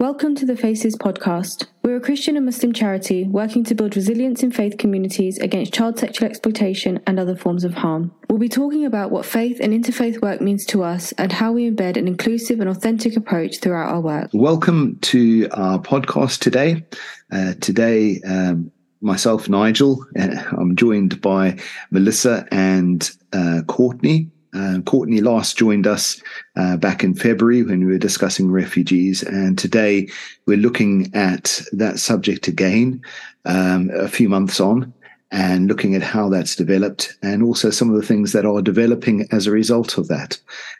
Welcome to the Faces podcast. We're a Christian and Muslim charity working to build resilience in faith communities against child sexual exploitation and other forms of harm. We'll be talking about what faith and interfaith work means to us and how we embed an inclusive and authentic approach throughout our work. Welcome to our podcast today. Uh, today, um, myself, Nigel, uh, I'm joined by Melissa and uh, Courtney. Uh, Courtney last joined us uh, back in February when we were discussing refugees, and today we're looking at that subject again, um, a few months on, and looking at how that's developed, and also some of the things that are developing as a result of that.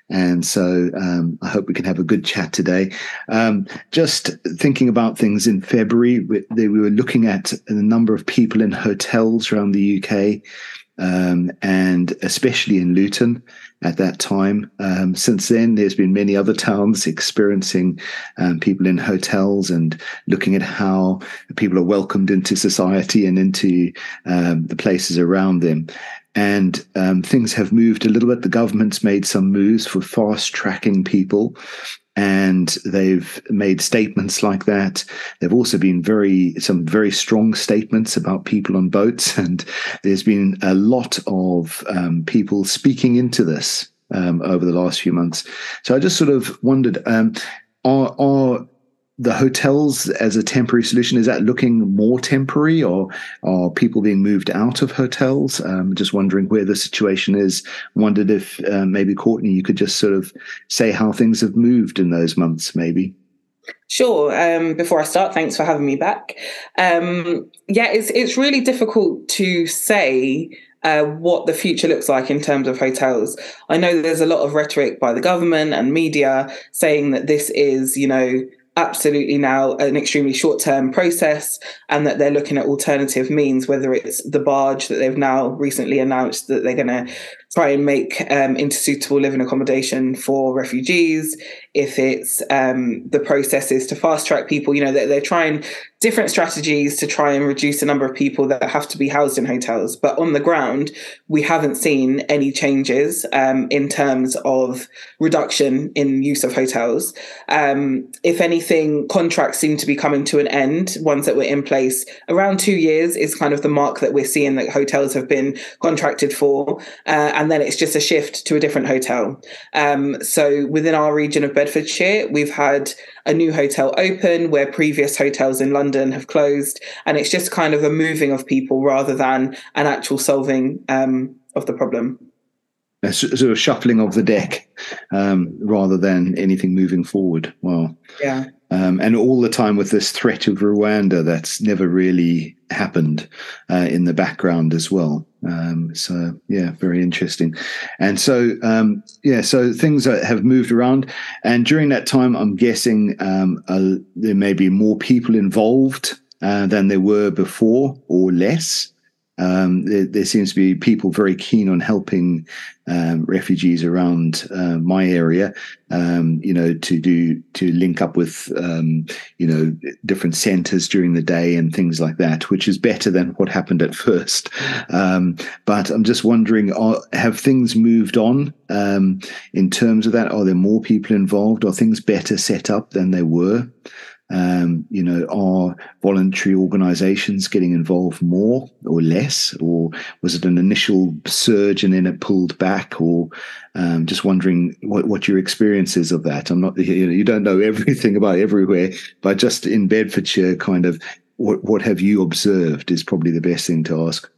And so um, I hope we can have a good chat today. Um, just thinking about things in February, we, we were looking at the number of people in hotels around the UK um, and especially in Luton at that time. Um, since then, there's been many other towns experiencing um, people in hotels and looking at how people are welcomed into society and into um, the places around them. And um, things have moved a little bit. The government's made some moves for fast tracking people and they've made statements like that. There've also been very some very strong statements about people on boats, and there's been a lot of um, people speaking into this um, over the last few months. So I just sort of wondered: um, are are the hotels as a temporary solution is that looking more temporary or are people being moved out of hotels um, just wondering where the situation is wondered if uh, maybe courtney you could just sort of say how things have moved in those months maybe Sure. Um, before I start, thanks for having me back. Um, yeah, it's it's really difficult to say uh, what the future looks like in terms of hotels. I know there's a lot of rhetoric by the government and media saying that this is, you know, absolutely now an extremely short term process and that they're looking at alternative means, whether it's the barge that they've now recently announced that they're going to try and make um, into suitable living accommodation for refugees, if it's um, the processes to fast track people, you know, they're, they're trying different strategies to try and reduce the number of people that have to be housed in hotels. But on the ground, we haven't seen any changes um, in terms of reduction in use of hotels. Um, if anything, contracts seem to be coming to an end. Ones that were in place around two years is kind of the mark that we're seeing that hotels have been contracted for. Uh, and then it's just a shift to a different hotel. Um, so within our region of Bedfordshire, we've had a new hotel open where previous hotels in London have closed, and it's just kind of a moving of people rather than an actual solving um, of the problem. A sort of shuffling of the deck um, rather than anything moving forward. Well, yeah. Um, and all the time with this threat of Rwanda that's never really happened uh, in the background as well. Um, so yeah, very interesting. And so um, yeah, so things have moved around, and during that time, I'm guessing um, uh, there may be more people involved uh, than there were before, or less. Um, there, there, seems to be people very keen on helping um, refugees around uh, my area. Um, you know, to do to link up with um, you know different centres during the day and things like that, which is better than what happened at first. Um, but I'm just wondering, are, have things moved on um, in terms of that? Are there more people involved? Are things better set up than they were? Um, you know, are voluntary organizations getting involved more or less? Or was it an initial surge and then it pulled back? Or um, just wondering what, what your experience is of that. I'm not, you, know, you don't know everything about everywhere, but just in Bedfordshire, kind of, what, what have you observed is probably the best thing to ask.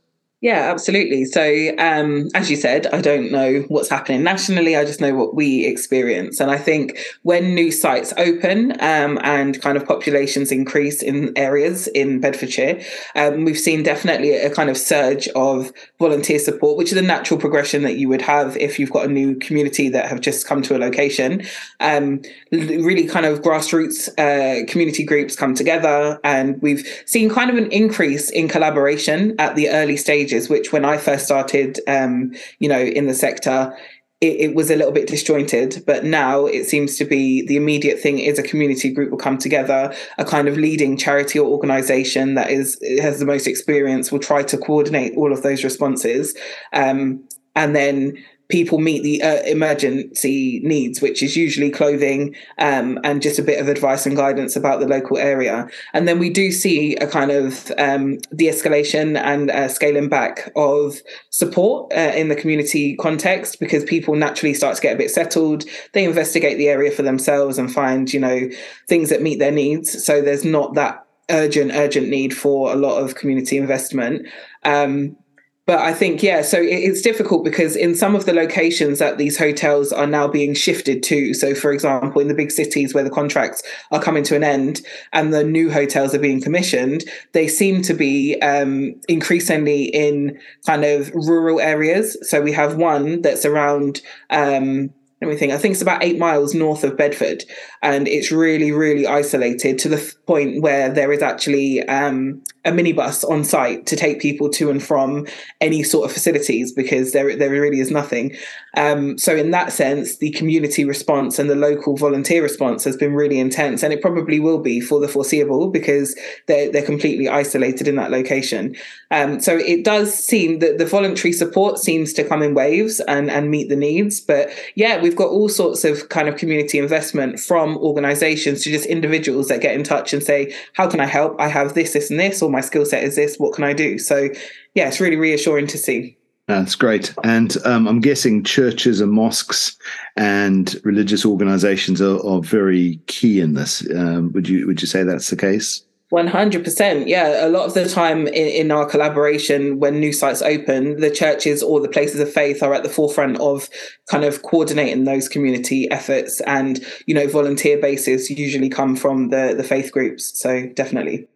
Yeah, absolutely. So, um, as you said, I don't know what's happening nationally. I just know what we experience. And I think when new sites open um, and kind of populations increase in areas in Bedfordshire, um, we've seen definitely a kind of surge of volunteer support, which is a natural progression that you would have if you've got a new community that have just come to a location. Um, really kind of grassroots uh, community groups come together. And we've seen kind of an increase in collaboration at the early stages which when I first started, um, you know, in the sector, it, it, was a little bit disjointed. But now it seems to be the immediate thing is a community group will come together, a kind of leading charity or organization that is has the most experience will try to coordinate all of those responses. Um, and then people meet the uh, emergency needs, which is usually clothing um, and just a bit of advice and guidance about the local area. And then we do see a kind of um, de escalation and uh, scaling back of support uh, in the community context because people naturally start to get a bit settled. They investigate the area for themselves and find, you know, things that meet their needs. So there's not that urgent, urgent need for a lot of community investment. Um, but I think, yeah, so it's difficult because in some of the locations that these hotels are now being shifted to, so for example, in the big cities where the contracts are coming to an end and the new hotels are being commissioned, they seem to be um, increasingly in kind of rural areas. So we have one that's around. Um, let me think. I think it's about eight miles north of Bedford, and it's really, really isolated to the point where there is actually um, a minibus on site to take people to and from any sort of facilities because there there really is nothing. Um, so in that sense, the community response and the local volunteer response has been really intense, and it probably will be for the foreseeable because they're they're completely isolated in that location. Um, so it does seem that the voluntary support seems to come in waves and and meet the needs. But yeah, we've got all sorts of kind of community investment from organisations to just individuals that get in touch and say, "How can I help? I have this, this, and this, or my skill set is this. What can I do?" So yeah, it's really reassuring to see. That's great. And um, I'm guessing churches and mosques and religious organizations are, are very key in this. Um, would you would you say that's the case? 100%. Yeah. A lot of the time in, in, our collaboration, when new sites open, the churches or the places of faith are at the forefront of kind of coordinating those community efforts. And, you know, volunteer bases usually come from the, the faith groups. So definitely.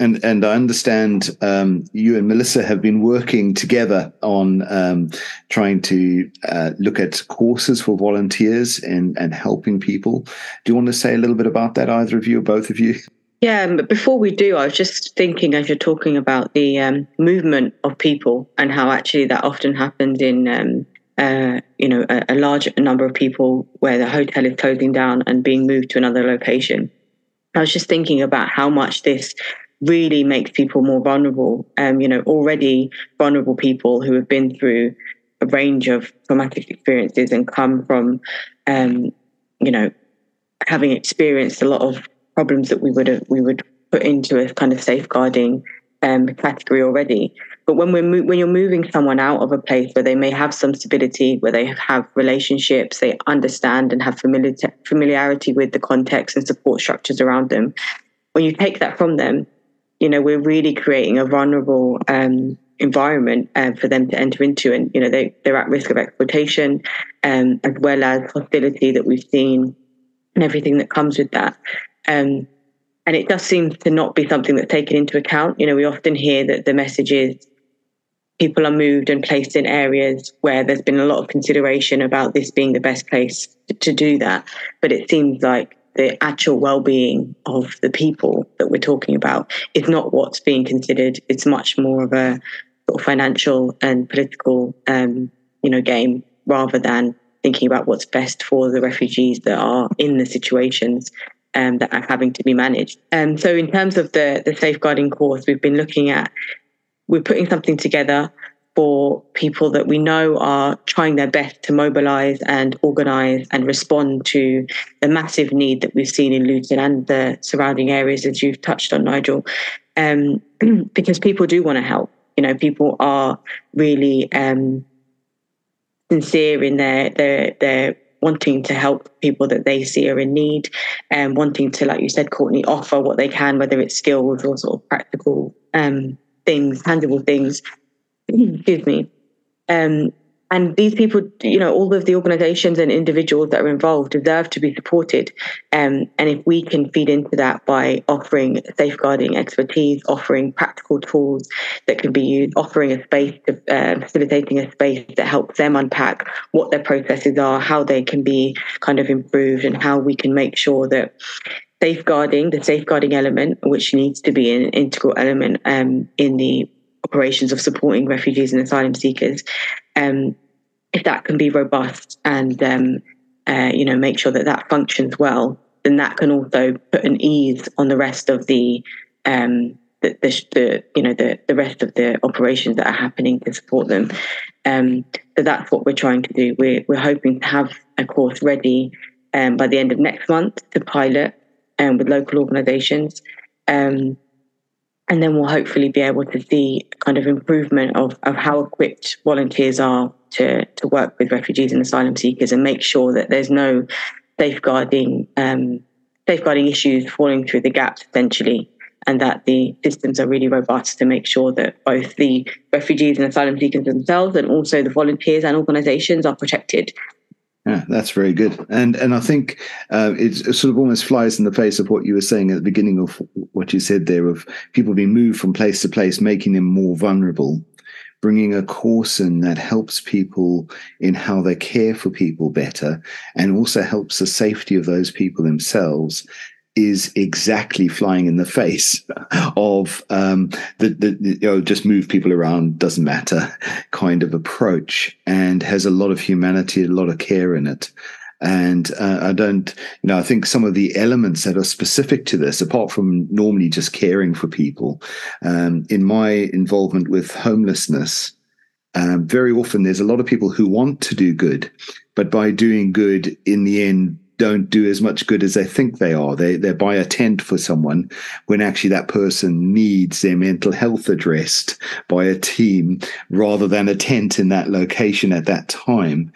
And and I understand um, you and Melissa have been working together on um, trying to uh, look at courses for volunteers and and helping people. Do you want to say a little bit about that, either of you or both of you? Yeah, but before we do, I was just thinking as you're talking about the um, movement of people and how actually that often happens in, um, uh, you know, a, a, large number of people where the hotel is closing down and being moved to another location. I was just thinking about how much this really makes people more vulnerable. Um, you know, already vulnerable people who have been through a range of traumatic experiences and come from, um, you know, having experienced a lot of problems that we would have, we would put into a kind of safeguarding um, category already. But when we're mo- when you're moving someone out of a place where they may have some stability, where they have relationships, they understand and have familiar- familiarity with the context and support structures around them, when you take that from them, you know, we're really creating a vulnerable um, environment uh, for them to enter into, and you know, they they're at risk of exploitation, um, as well as hostility that we've seen and everything that comes with that. Um, and it does seem to not be something that's taken into account. You know, we often hear that the message is people are moved and placed in areas where there's been a lot of consideration about this being the best place to do that. But it seems like the actual well-being of the people that we're talking about is not what's being considered. It's much more of a sort of financial and political, um, you know, game rather than thinking about what's best for the refugees that are in the situations um, that are having to be managed. Um, so, in terms of the the safeguarding course, we've been looking at we're putting something together for people that we know are trying their best to mobilize and organize and respond to the massive need that we've seen in Luton and the surrounding areas, as you've touched on, Nigel. Um, because people do want to help. You know, people are really um, sincere in their their their wanting to help people that they see are in need and wanting to, like you said, Courtney, offer what they can, whether it's skills or sort of practical um, things, tangible things. Excuse me. Um, and these people, you know, all of the organizations and individuals that are involved deserve to be supported. Um, and if we can feed into that by offering safeguarding expertise, offering practical tools that can be used, offering a space, to, uh, facilitating a space that helps them unpack what their processes are, how they can be kind of improved, and how we can make sure that safeguarding, the safeguarding element, which needs to be an integral element um, in the operations of supporting refugees and asylum seekers, um, if that can be robust and um, uh, you know make sure that that functions well, then that can also put an ease on the rest of the um, the, the, the, you know the the rest of the operations that are happening to support them. Um, so that's what we're trying to do. We're, we're hoping to have a course ready um, by the end of next month to pilot um, with local organisations. Um, and then we'll hopefully be able to see kind of improvement of, of how equipped volunteers are to, to work with refugees and asylum seekers and make sure that there's no safeguarding um, safeguarding issues falling through the gaps essentially and that the systems are really robust to make sure that both the refugees and asylum seekers themselves and also the volunteers and organizations are protected. Yeah, that's very good, and and I think uh, it sort of almost flies in the face of what you were saying at the beginning of what you said there of people being moved from place to place, making them more vulnerable. Bringing a course in that helps people in how they care for people better, and also helps the safety of those people themselves, is exactly flying in the face of um, the, the, you know just move people around doesn't matter kind of approach and has a lot of humanity a lot of care in it. And uh, I don't, you know, I think some of the elements that are specific to this, apart from normally just caring for people, um, in my involvement with homelessness, um, very often there's a lot of people who want to do good, but by doing good, in the end, don't do as much good as they think they are. They they buy a tent for someone when actually that person needs their mental health addressed by a team rather than a tent in that location at that time.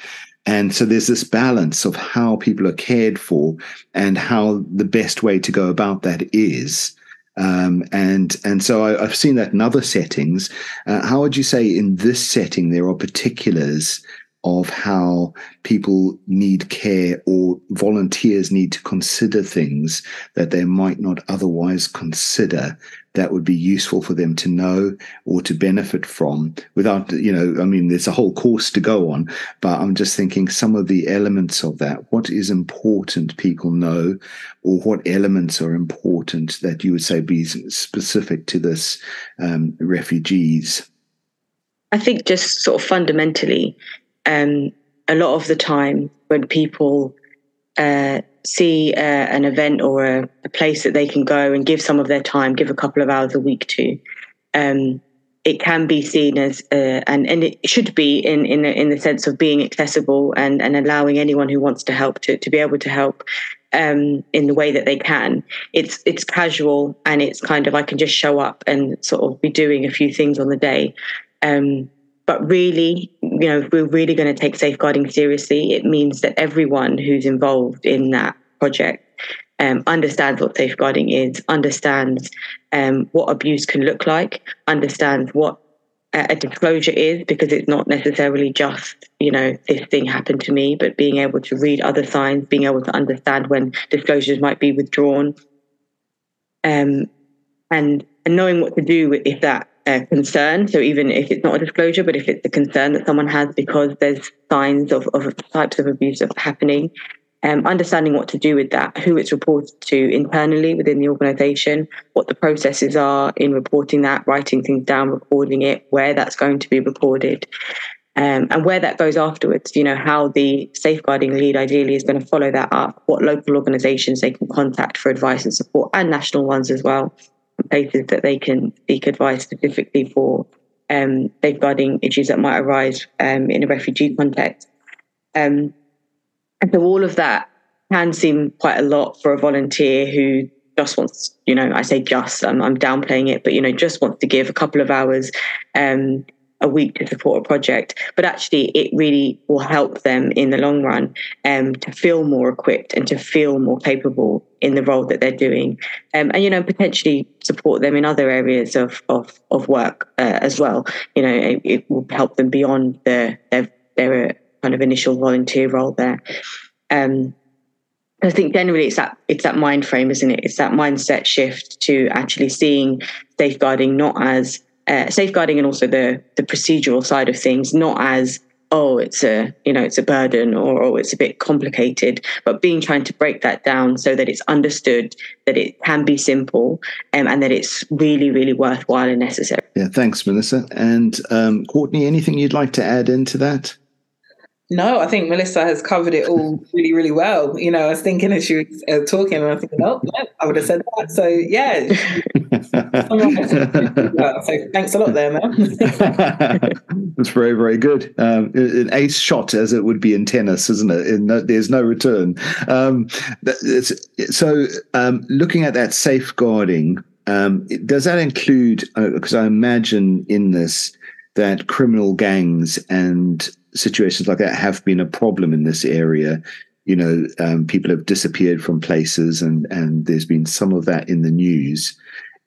And so there's this balance of how people are cared for and how the best way to go about that is. Um, and and so I, have seen that in other settings. Uh, how would you say in this setting there are particulars of how people need care or volunteers need to consider things that they might not otherwise consider that would be useful for them to know or to benefit from without you know i mean there's a whole course to go on but i'm just thinking some of the elements of that. What is important people know or what elements are important that you would say be specific to this um, refugees? I think just sort of fundamentally, um, a lot of the time when people uh, see uh, an event or a, a, place that they can go and give some of their time, give a couple of hours a week to, um, it can be seen as uh, and and it should be in in in the sense of being accessible and and allowing anyone who wants to help to to be able to help um, in the way that they can. It's it's casual and it's kind of I can just show up and sort of be doing a few things on the day. Um, but really, you know, if we're really going to take safeguarding seriously, it means that everyone who's involved in that project um, understands what safeguarding is, understands um, what abuse can look like, understands what a disclosure is, because it's not necessarily just, you know, this thing happened to me, but being able to read other signs, being able to understand when disclosures might be withdrawn, um, and, and knowing what to do if that concern. So even if it's not a disclosure, but if it's a concern that someone has because there's signs of, of types of abuse happening, um, understanding what to do with that, who it's reported to internally within the organisation, what the processes are in reporting that, writing things down, recording it, where that's going to be recorded. Um, and where that goes afterwards, you know, how the safeguarding lead ideally is going to follow that up, what local organisations they can contact for advice and support, and national ones as well, places that they can seek advice specifically for um, safeguarding issues that might arise um, in a refugee context. Um, and so all of that can seem quite a lot for a volunteer who just wants, you know, I say just, I'm, I'm downplaying it, but, you know, just wants to give a couple of hours um, a week to support a project, but actually it really will help them in the long run um, to feel more equipped and to feel more capable in the role that they're doing, um, and you know potentially support them in other areas of of, of work uh, as well. You know, it, it, will help them beyond their their, their kind of initial volunteer role there. Um, I think generally it's that it's that mind frame, isn't it? It's that mindset shift to actually seeing safeguarding not as uh, safeguarding and also the the procedural side of things, not as oh it's a you know it's a burden or oh it's a bit complicated but being trying to break that down so that it's understood that it can be simple um, and that it's really really worthwhile and necessary. Yeah thanks melissa. And um, courtney anything you'd like to add into that No, I think Melissa has covered it all really, really well. You know, I was thinking as she was uh, talking, and I was thinking, oh, yeah, I would have said that. So, yeah. so, thanks a lot there, man. That's very, very good. Um, an ace shot, as it would be in tennis, isn't it? In, there's no return. Um, so, um, looking at that safeguarding, um, does that include, because uh, I imagine in this, that criminal gangs and situations like that have been a problem in this area. You know, um, people have disappeared from places, and and there's been some of that in the news.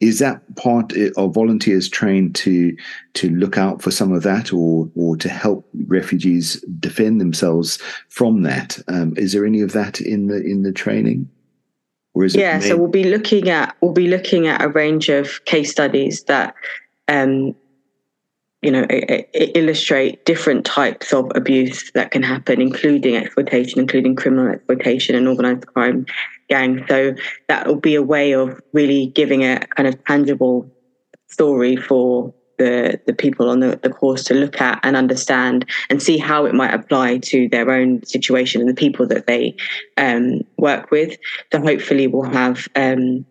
Is that part of volunteers trained to to look out for some of that, or or to help refugees defend themselves from that? Um, is there any of that in the in the training? Or is yeah, so we'll be looking at we'll be looking at a range of case studies that um, you know, illustrate different types of abuse that can happen, including exploitation, including criminal exploitation and organized crime gang. So that will be a way of really giving a kind of tangible story for the, the people on the, the course to look at and understand and see how it might apply to their own situation and the people that they um, work with. So hopefully we'll have um,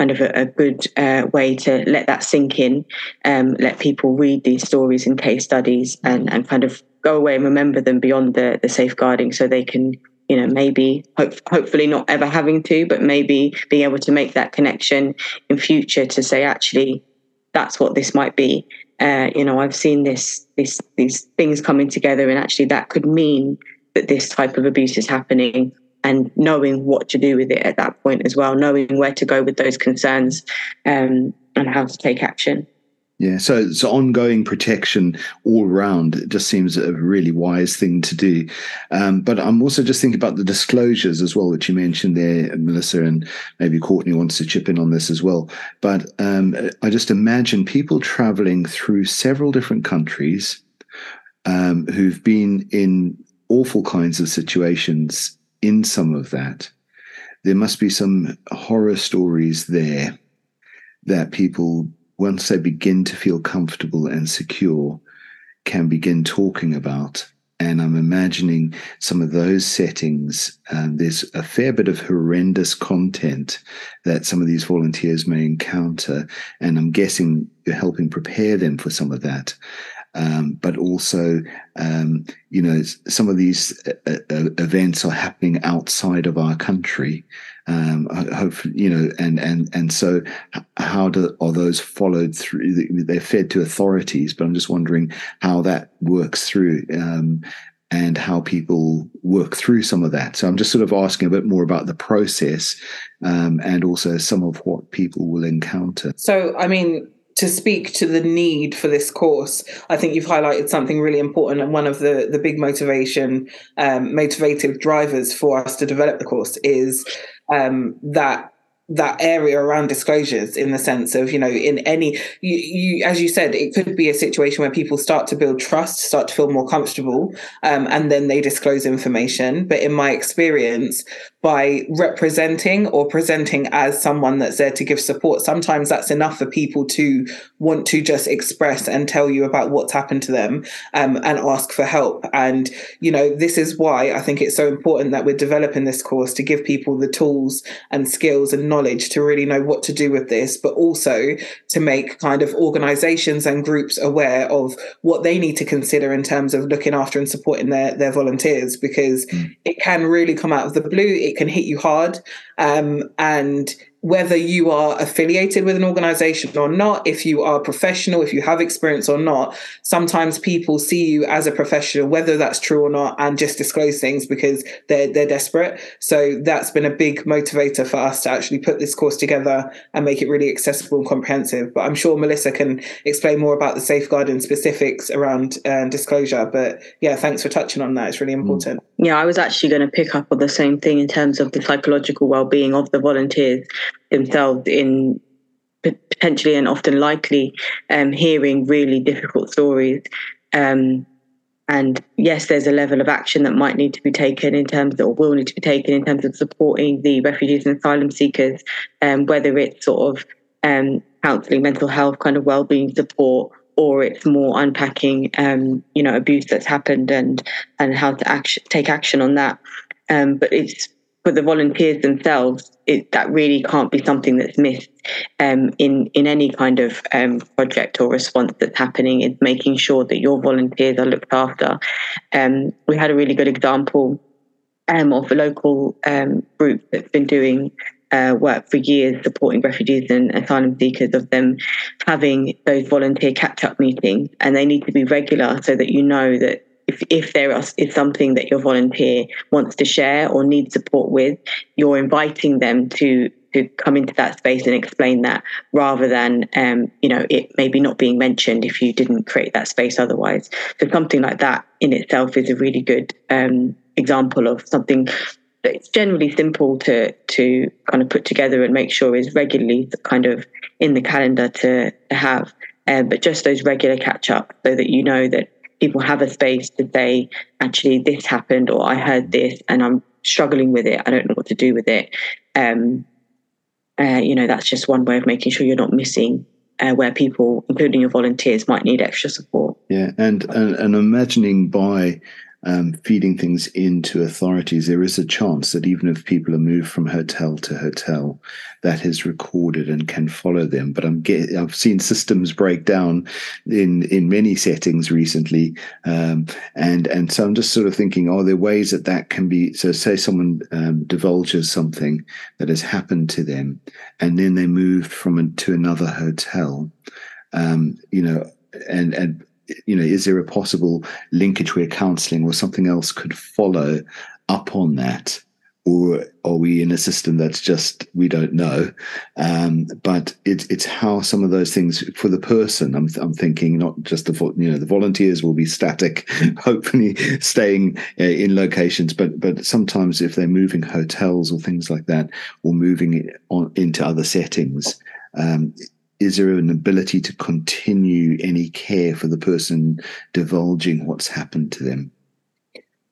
kind of a, a good uh, way to let that sink in, um, let people read these stories and case studies and, and kind of go away and remember them beyond the, the safeguarding so they can, you know, maybe, hope, hopefully not ever having to, but maybe being able to make that connection in future to say, actually, that's what this might be. Uh, you know, I've seen this, this, these things coming together and actually that could mean that this type of abuse is happening and knowing what to do with it at that point as well, knowing where to go with those concerns um, and how to take action. Yeah, so it's ongoing protection all around. It just seems a really wise thing to do. Um, but I'm also just thinking about the disclosures as well, that you mentioned there, Melissa, and maybe Courtney wants to chip in on this as well. But um, I just imagine people traveling through several different countries um, who've been in awful kinds of situations in some of that, there must be some horror stories there that people, once they begin to feel comfortable and secure, can begin talking about. And I'm imagining some of those settings. Um, there's a fair bit of horrendous content that some of these volunteers may encounter. And I'm guessing you're helping prepare them for some of that um, but also, um, you know, some of these uh, uh, events are happening outside of our country. Um, hopefully, you know, and and and so, how do are those followed through? They're fed to authorities, but I'm just wondering how that works through. Um, and how people work through some of that. So I'm just sort of asking a bit more about the process um, and also some of what people will encounter. So, I mean, to speak to the need for this course, I think you've highlighted something really important, and one of the the big motivation, um, motivative drivers for us to develop the course is um, that that area around disclosures in the sense of you know in any you, you as you said it could be a situation where people start to build trust start to feel more comfortable um, and then they disclose information. But in my experience by representing or presenting as someone that's there to give support. Sometimes that's enough for people to want to just express and tell you about what's happened to them um, and ask for help. And, you know, this is why I think it's so important that we're developing this course to give people the tools and skills and knowledge to really know what to do with this, but also to make kind of organizations and groups aware of what they need to consider in terms of looking after and supporting their, their volunteers because mm. it can really come out of the blue it can hit you hard. Um, and whether you are affiliated with an organization or not, if you are professional, if you have experience or not, sometimes people see you as a professional, whether that's true or not, and just disclose things because they're they're desperate. So that's been a big motivator for us to actually put this course together and make it really accessible and comprehensive. But I'm sure Melissa can explain more about the safeguarding specifics around uh, disclosure. But yeah, thanks for touching on that. It's really mm. important. Yeah, I was actually going to pick up on the same thing in terms of the psychological well-being of the volunteers themselves in potentially and often likely um, hearing really difficult stories. Um, and yes, there's a level of action that might need to be taken in terms of, or will need to be taken in terms of supporting the refugees and asylum seekers, um, whether it's sort of um, counselling, mental health kind of well-being support, or it's more unpacking, um, you know, abuse that's happened and and how to action, take action on that. Um, but it's for the volunteers themselves. It, that really can't be something that's missed um, in in any kind of um, project or response that's happening. Is making sure that your volunteers are looked after. Um, we had a really good example um, of a local um, group that's been doing uh, work for years supporting refugees and asylum seekers of them having those volunteer catch up meetings and they need to be regular so that you know that if, if there is something that your volunteer wants to share or needs support with, you're inviting them to to come into that space and explain that rather than um, you know it maybe not being mentioned if you didn't create that space otherwise so something like that in itself is a really good um, example of something it's generally simple to to kind of put together and make sure is regularly kind of in the calendar to, to have. Um, but just those regular catch up so that you know that people have a space to say, actually, this happened or I heard this and I'm struggling with it. I don't know what to do with it. Um, uh, you know, that's just one way of making sure you're not missing uh, where people, including your volunteers, might need extra support. Yeah, and and, and imagining by um, feeding things into authorities, there is a chance that even if people are moved from hotel to hotel, that is recorded and can follow them. But I'm get, I've seen systems break down in in many settings recently, um, and and so I'm just sort of thinking, are there ways that that can be? So say someone um, divulges something that has happened to them, and then they moved from a, to another hotel, um, you know, and and you know, is there a possible linkage where counselling or something else could follow up on that? Or are we in a system that's just we don't know? Um, but it's it's how some of those things for the person. I'm I'm thinking not just the you know the volunteers will be static, hopefully staying uh, in locations, but but sometimes if they're moving hotels or things like that, or moving on into other settings, um, is there an ability to continue any care for the person divulging what's happened to them?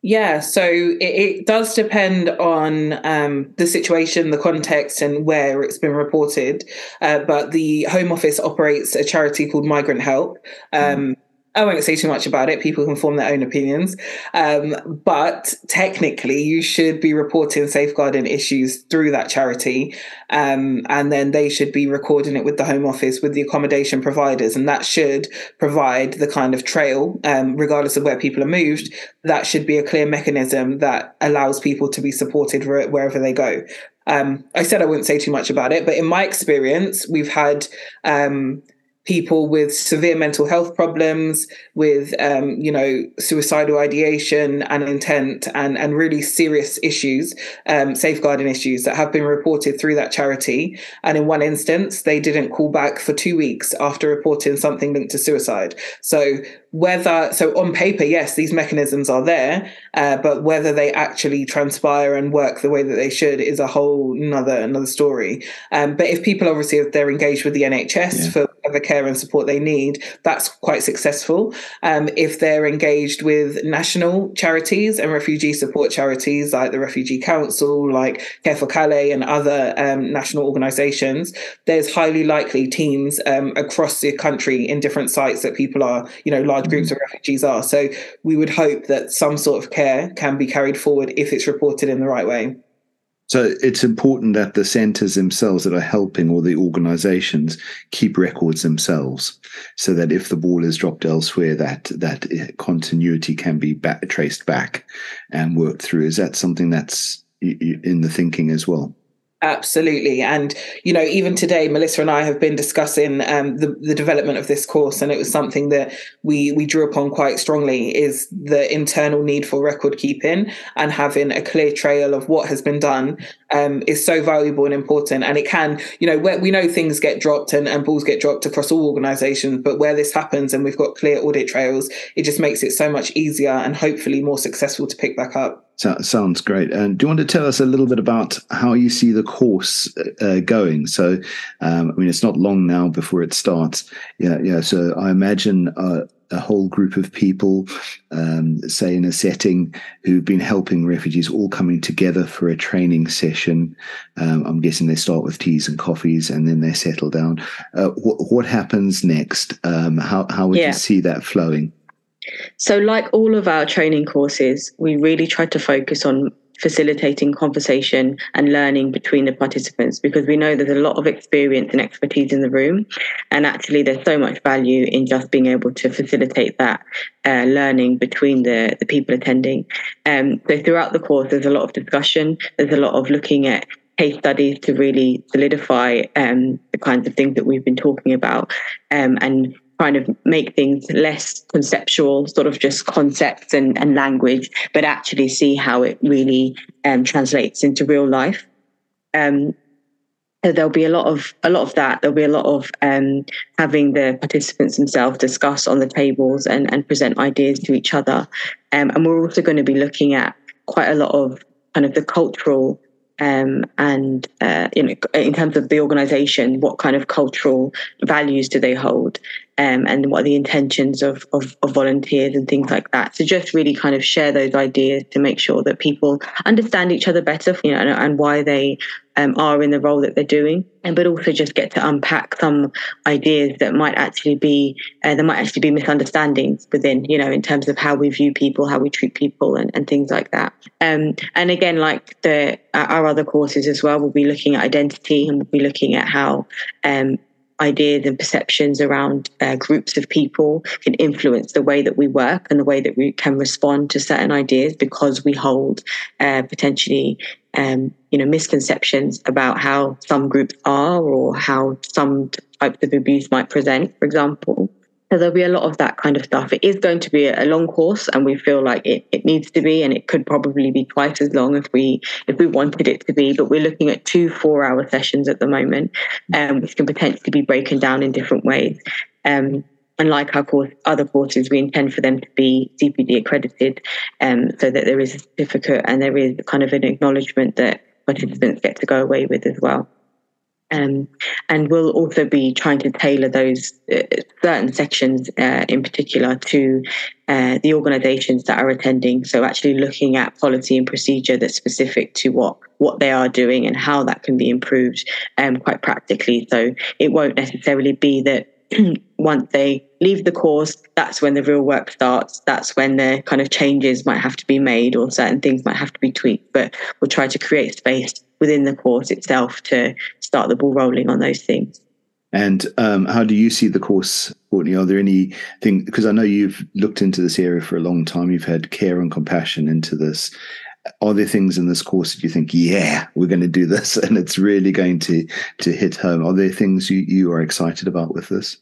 Yeah, so it, it does depend on um, the situation, the context, and where it's been reported. Uh, but the Home Office operates a charity called Migrant Help. Um, mm I won't say too much about it. People can form their own opinions. Um, but technically, you should be reporting safeguarding issues through that charity. Um, and then they should be recording it with the Home Office, with the accommodation providers. And that should provide the kind of trail, um, regardless of where people are moved. That should be a clear mechanism that allows people to be supported wherever they go. Um, I said I wouldn't say too much about it, but in my experience, we've had um, people with severe mental health problems, with um, you know suicidal ideation and intent, and and really serious issues, um, safeguarding issues that have been reported through that charity. And in one instance, they didn't call back for two weeks after reporting something linked to suicide. So whether so on paper yes these mechanisms are there uh, but whether they actually transpire and work the way that they should is a whole another another story um, but if people obviously if they're engaged with the nhs yeah. for the care and support they need that's quite successful um, if they're engaged with national charities and refugee support charities like the refugee council like care for calais and other um, national organizations there's highly likely teams um, across the country in different sites that people are you know large groups of refugees are. So we would hope that some sort of care can be carried forward if it's reported in the right way. So it's important that the centres themselves that are helping or the organisations keep records themselves, so that if the ball is dropped elsewhere, that that continuity can be back, traced back and worked through. Is that something that's in the thinking as well? Absolutely. And, you know, even today, Melissa and I have been discussing um, the, the development of this course. And it was something that we, we drew upon quite strongly is the internal need for record keeping and having a clear trail of what has been done um, is so valuable and important. And it can, you know, where we know things get dropped and, and balls get dropped across all organizations, but where this happens and we've got clear audit trails, it just makes it so much easier and hopefully more successful to pick back up. So, sounds great. And do you want to tell us a little bit about how you see the course uh, going? So, um, I mean, it's not long now before it starts. Yeah, yeah. So, I imagine uh, a whole group of people, um, say in a setting, who've been helping refugees, all coming together for a training session. Um, I'm guessing they start with teas and coffees, and then they settle down. Uh, wh- what happens next? Um, how how would yeah. you see that flowing? So, like all of our training courses, we really try to focus on facilitating conversation and learning between the participants because we know there's a lot of experience and expertise in the room. And actually, there's so much value in just being able to facilitate that uh, learning between the, the people attending. Um, so, throughout the course, there's a lot of discussion, there's a lot of looking at case studies to really solidify um, the kinds of things that we've been talking about um, and kind of make things less conceptual, sort of just concepts and, and language, but actually see how it really um, translates into real life. Um, so there'll be a lot of a lot of that. There'll be a lot of um, having the participants themselves discuss on the tables and, and present ideas to each other. Um, and we're also going to be looking at quite a lot of kind of the cultural um, and uh, you know, in terms of the organisation, what kind of cultural values do they hold, um, and what are the intentions of, of, of volunteers and things like that. So just really kind of share those ideas to make sure that people understand each other better, you know, and, and why they um, are in the role that they're doing, and but also just get to unpack some ideas that might actually be uh, there might actually be misunderstandings within, you know, in terms of how we view people, how we treat people, and, and things like that. Um, and again, like the our other courses as well, we'll be looking at identity and we'll be looking at how um, ideas and perceptions around uh, groups of people can influence the way that we work and the way that we can respond to certain ideas because we hold uh, potentially um, you know misconceptions about how some groups are or how some types of abuse might present for example so there'll be a lot of that kind of stuff. It is going to be a long course, and we feel like it, it needs to be, and it could probably be twice as long if we if we wanted it to be. But we're looking at two four hour sessions at the moment, um, which can potentially be broken down in different ways. Um, unlike our course, other courses, we intend for them to be CPD accredited, um, so that there is a certificate and there is kind of an acknowledgement that participants get to go away with as well. Um, and we'll also be trying to tailor those uh, certain sections uh, in particular to uh, the organizations that are attending. So actually looking at policy and procedure that's specific to what, what they are doing and how that can be improved um, quite practically. So it won't necessarily be that once they leave the course, that's when the real work starts. That's when the kind of changes might have to be made or certain things might have to be tweaked. But we'll try to create space within the course itself to start the ball rolling on those things. And um, how do you see the course, Courtney? Are there any things, because I know you've looked into this area for a long time, you've had care and compassion into this. Are there things in this course that you think, yeah, we're going to do this and it's really going to to hit home? Are there things you, you are excited about with this?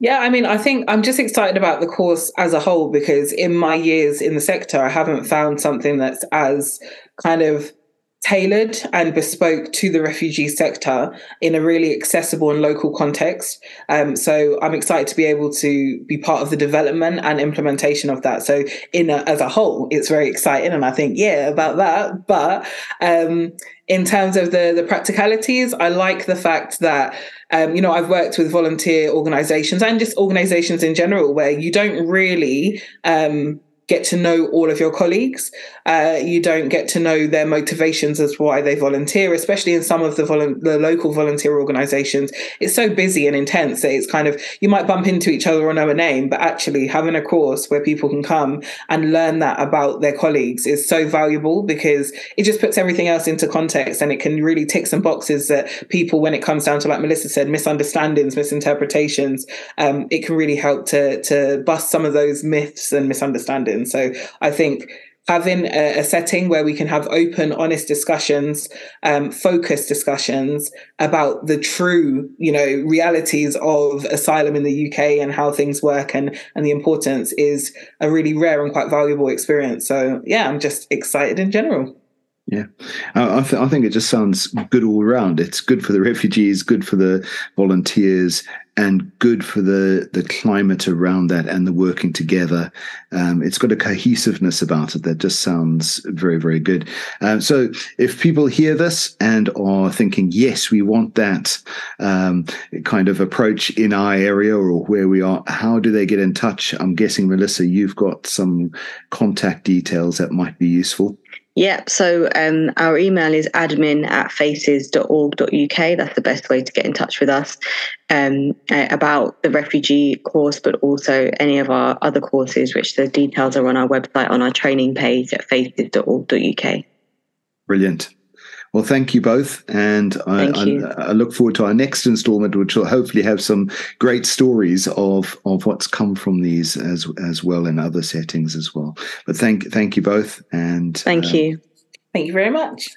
Yeah, I mean, I think I'm just excited about the course as a whole because in my years in the sector, I haven't found something that's as kind of tailored and bespoke to the refugee sector in a really accessible and local context. Um, so I'm excited to be able to be part of the development and implementation of that. So in a, as a whole, it's very exciting, and I think yeah about that. But um, in terms of the the practicalities, I like the fact that. Um, you know, I've worked with volunteer organizations and just organizations in general where you don't really um, get to know all of your colleagues. Uh, you don't get to know their motivations as why they volunteer, especially in some of the, volu- the local volunteer organizations. It's so busy and intense that it's kind of, you might bump into each other or know a name, but actually having a course where people can come and learn that about their colleagues is so valuable because it just puts everything else into context and it can really tick some boxes that people, when it comes down to, like Melissa said, misunderstandings, misinterpretations, um, it can really help to, to bust some of those myths and misunderstandings. So I think having a, a, setting where we can have open, honest discussions, um, focused discussions about the true, you know, realities of asylum in the UK and how things work and and the importance is a really rare and quite valuable experience. So yeah, I'm just excited in general. Yeah, I, th- I, think it just sounds good all around. It's good for the refugees, good for the volunteers, and good for the the climate around that and the working together. Um, it's got a cohesiveness about it that just sounds very very good. Um, so if people hear this and are thinking, yes, we want that um, kind of approach in our area or where we are, how do they get in touch? I'm guessing Melissa, you've got some contact details that might be useful. Yeah, so um, our email is admin at faces.org.uk. That's the best way to get in touch with us um, about the refugee course, but also any of our other courses, which the details are on our website on our training page at faces.org.uk. Brilliant. Well, thank you both. And I, I, I, look forward to our next installment, which will hopefully have some great stories of, of what's come from these as, as well in other settings as well. But thank, thank you both. And thank uh, you. Thank you very much.